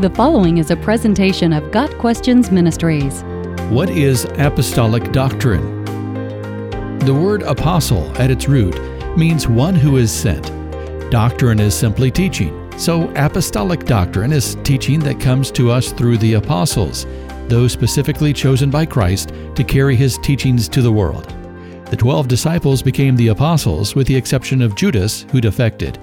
The following is a presentation of Got Questions Ministries. What is apostolic doctrine? The word apostle at its root means one who is sent. Doctrine is simply teaching. So, apostolic doctrine is teaching that comes to us through the apostles, those specifically chosen by Christ to carry his teachings to the world. The twelve disciples became the apostles, with the exception of Judas, who defected.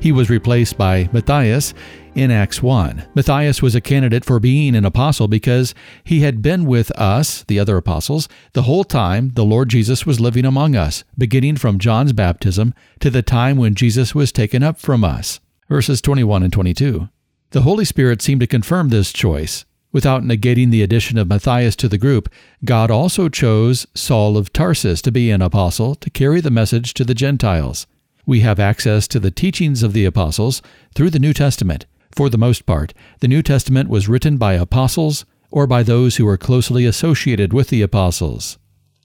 He was replaced by Matthias in Acts 1. Matthias was a candidate for being an apostle because he had been with us, the other apostles, the whole time the Lord Jesus was living among us, beginning from John's baptism to the time when Jesus was taken up from us. Verses 21 and 22. The Holy Spirit seemed to confirm this choice. Without negating the addition of Matthias to the group, God also chose Saul of Tarsus to be an apostle to carry the message to the Gentiles. We have access to the teachings of the apostles through the New Testament. For the most part, the New Testament was written by apostles or by those who were closely associated with the apostles.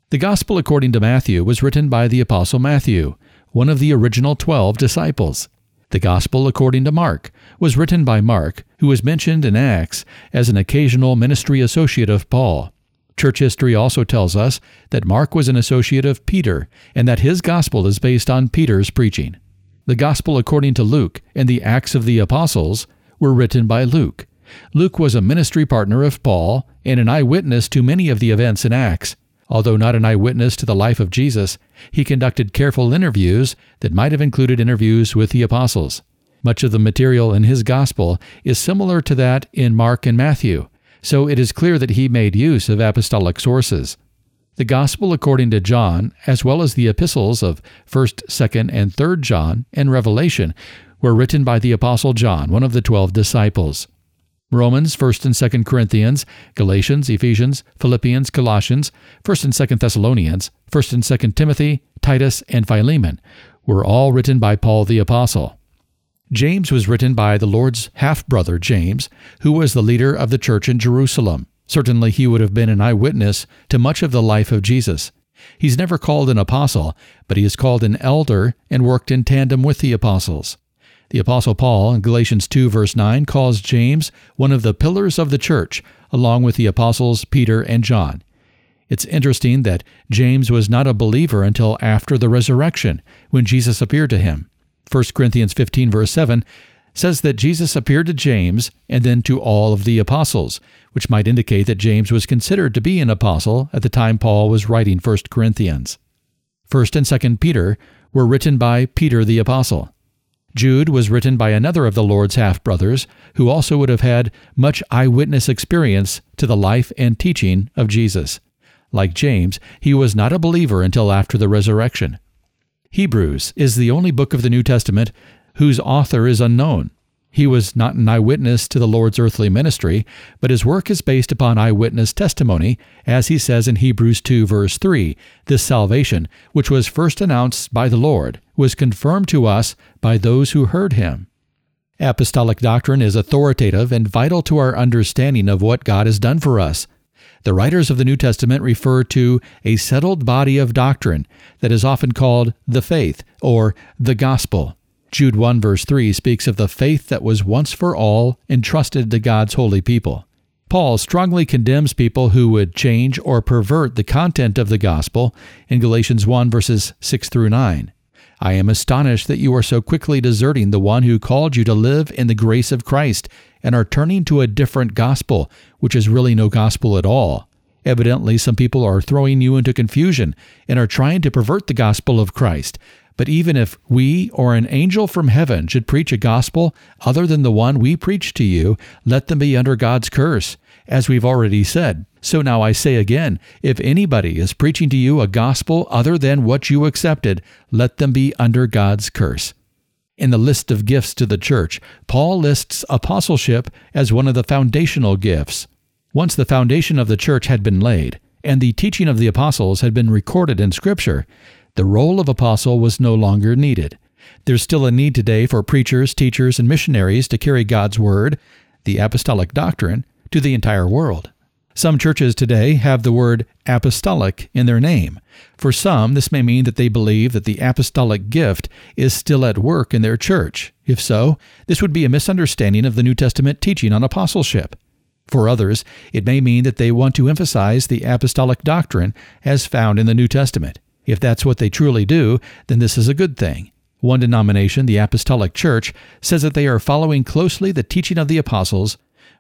The Gospel according to Matthew was written by the apostle Matthew, one of the original 12 disciples. The Gospel according to Mark was written by Mark, who is mentioned in Acts as an occasional ministry associate of Paul. Church history also tells us that Mark was an associate of Peter and that his gospel is based on Peter's preaching. The gospel according to Luke and the Acts of the Apostles were written by Luke. Luke was a ministry partner of Paul and an eyewitness to many of the events in Acts. Although not an eyewitness to the life of Jesus, he conducted careful interviews that might have included interviews with the apostles. Much of the material in his gospel is similar to that in Mark and Matthew, so it is clear that he made use of apostolic sources. The Gospel according to John, as well as the epistles of 1st, 2nd, and 3rd John and Revelation, were written by the Apostle John, one of the twelve disciples. Romans, 1st and 2nd Corinthians, Galatians, Ephesians, Philippians, Colossians, 1st and 2nd Thessalonians, 1st and 2nd Timothy, Titus, and Philemon were all written by Paul the Apostle. James was written by the Lord's half brother James, who was the leader of the church in Jerusalem. Certainly, he would have been an eyewitness to much of the life of Jesus. He's never called an apostle, but he is called an elder and worked in tandem with the apostles. The apostle Paul in Galatians 2 verse 9 calls James one of the pillars of the church, along with the apostles Peter and John. It's interesting that James was not a believer until after the resurrection, when Jesus appeared to him. 1 Corinthians 15, verse 7, says that Jesus appeared to James and then to all of the apostles, which might indicate that James was considered to be an apostle at the time Paul was writing 1 Corinthians. 1st and 2nd Peter were written by Peter the apostle. Jude was written by another of the Lord's half brothers, who also would have had much eyewitness experience to the life and teaching of Jesus. Like James, he was not a believer until after the resurrection. Hebrews is the only book of the New Testament whose author is unknown. He was not an eyewitness to the Lord's earthly ministry, but his work is based upon eyewitness testimony, as he says in Hebrews 2, verse 3 This salvation, which was first announced by the Lord, was confirmed to us by those who heard him. Apostolic doctrine is authoritative and vital to our understanding of what God has done for us. The writers of the New Testament refer to a settled body of doctrine that is often called the faith or the gospel. Jude 1 verse 3 speaks of the faith that was once for all entrusted to God's holy people. Paul strongly condemns people who would change or pervert the content of the gospel in Galatians 1 verses 6 through 9. I am astonished that you are so quickly deserting the one who called you to live in the grace of Christ and are turning to a different gospel, which is really no gospel at all. Evidently, some people are throwing you into confusion and are trying to pervert the gospel of Christ. But even if we or an angel from heaven should preach a gospel other than the one we preach to you, let them be under God's curse, as we've already said. So now I say again if anybody is preaching to you a gospel other than what you accepted, let them be under God's curse. In the list of gifts to the church, Paul lists apostleship as one of the foundational gifts. Once the foundation of the church had been laid, and the teaching of the apostles had been recorded in Scripture, the role of apostle was no longer needed. There's still a need today for preachers, teachers, and missionaries to carry God's word, the apostolic doctrine, to the entire world. Some churches today have the word apostolic in their name. For some, this may mean that they believe that the apostolic gift is still at work in their church. If so, this would be a misunderstanding of the New Testament teaching on apostleship. For others, it may mean that they want to emphasize the apostolic doctrine as found in the New Testament. If that's what they truly do, then this is a good thing. One denomination, the Apostolic Church, says that they are following closely the teaching of the apostles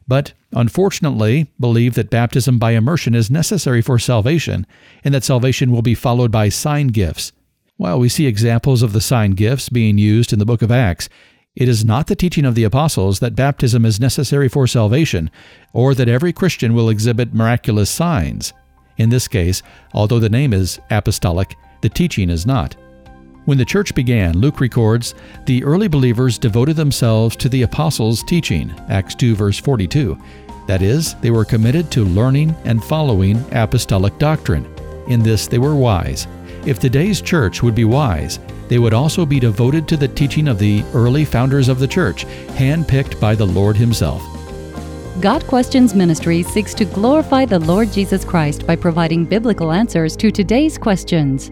but unfortunately believe that baptism by immersion is necessary for salvation and that salvation will be followed by sign gifts. While we see examples of the sign gifts being used in the book of Acts, it is not the teaching of the apostles that baptism is necessary for salvation or that every Christian will exhibit miraculous signs. In this case, although the name is apostolic, the teaching is not. When the church began, Luke records, the early believers devoted themselves to the apostles' teaching, Acts 2 verse 42. That is, they were committed to learning and following apostolic doctrine. In this they were wise. If today's church would be wise, they would also be devoted to the teaching of the early founders of the church, handpicked by the Lord Himself. Got Questions Ministry seeks to glorify the Lord Jesus Christ by providing biblical answers to today's questions